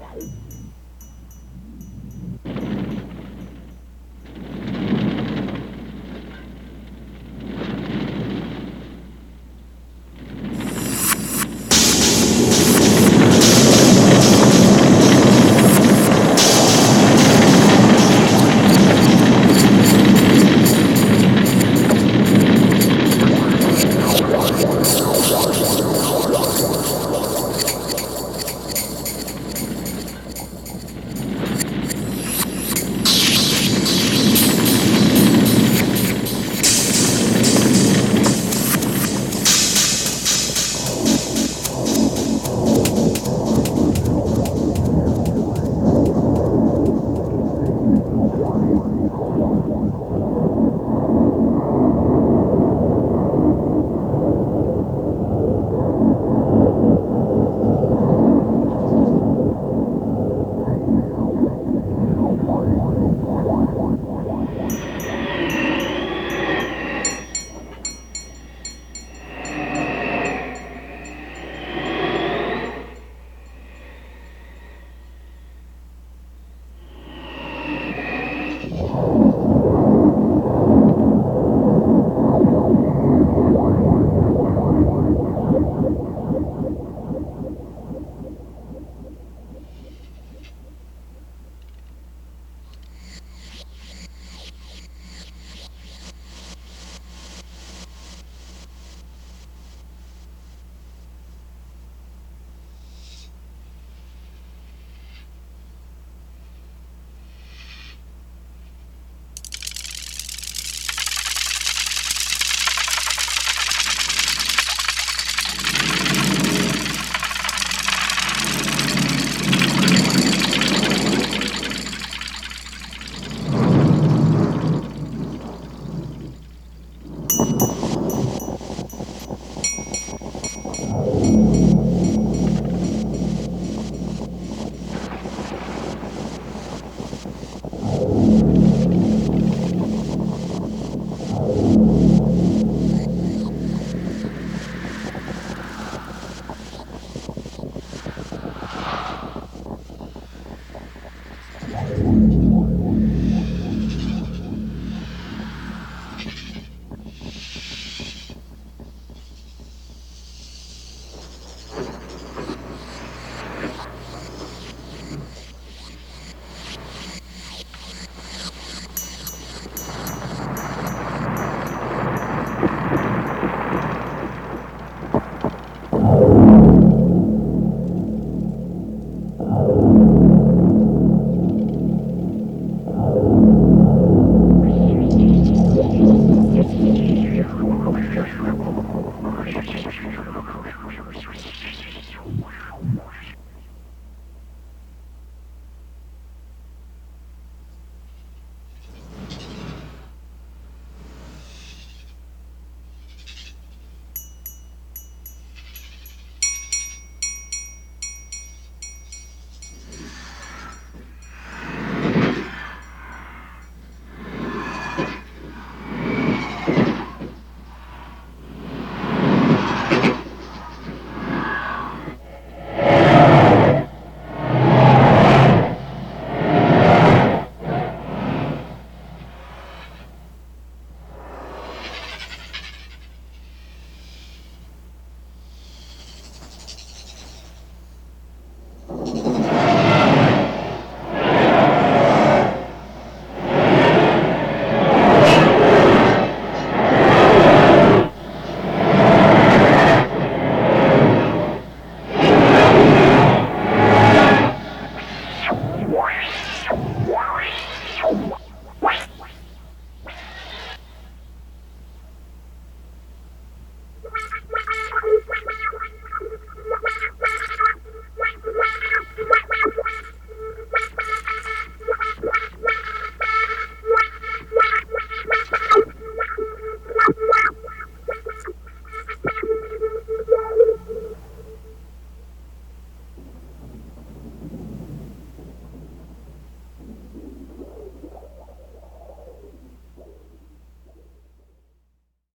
而已。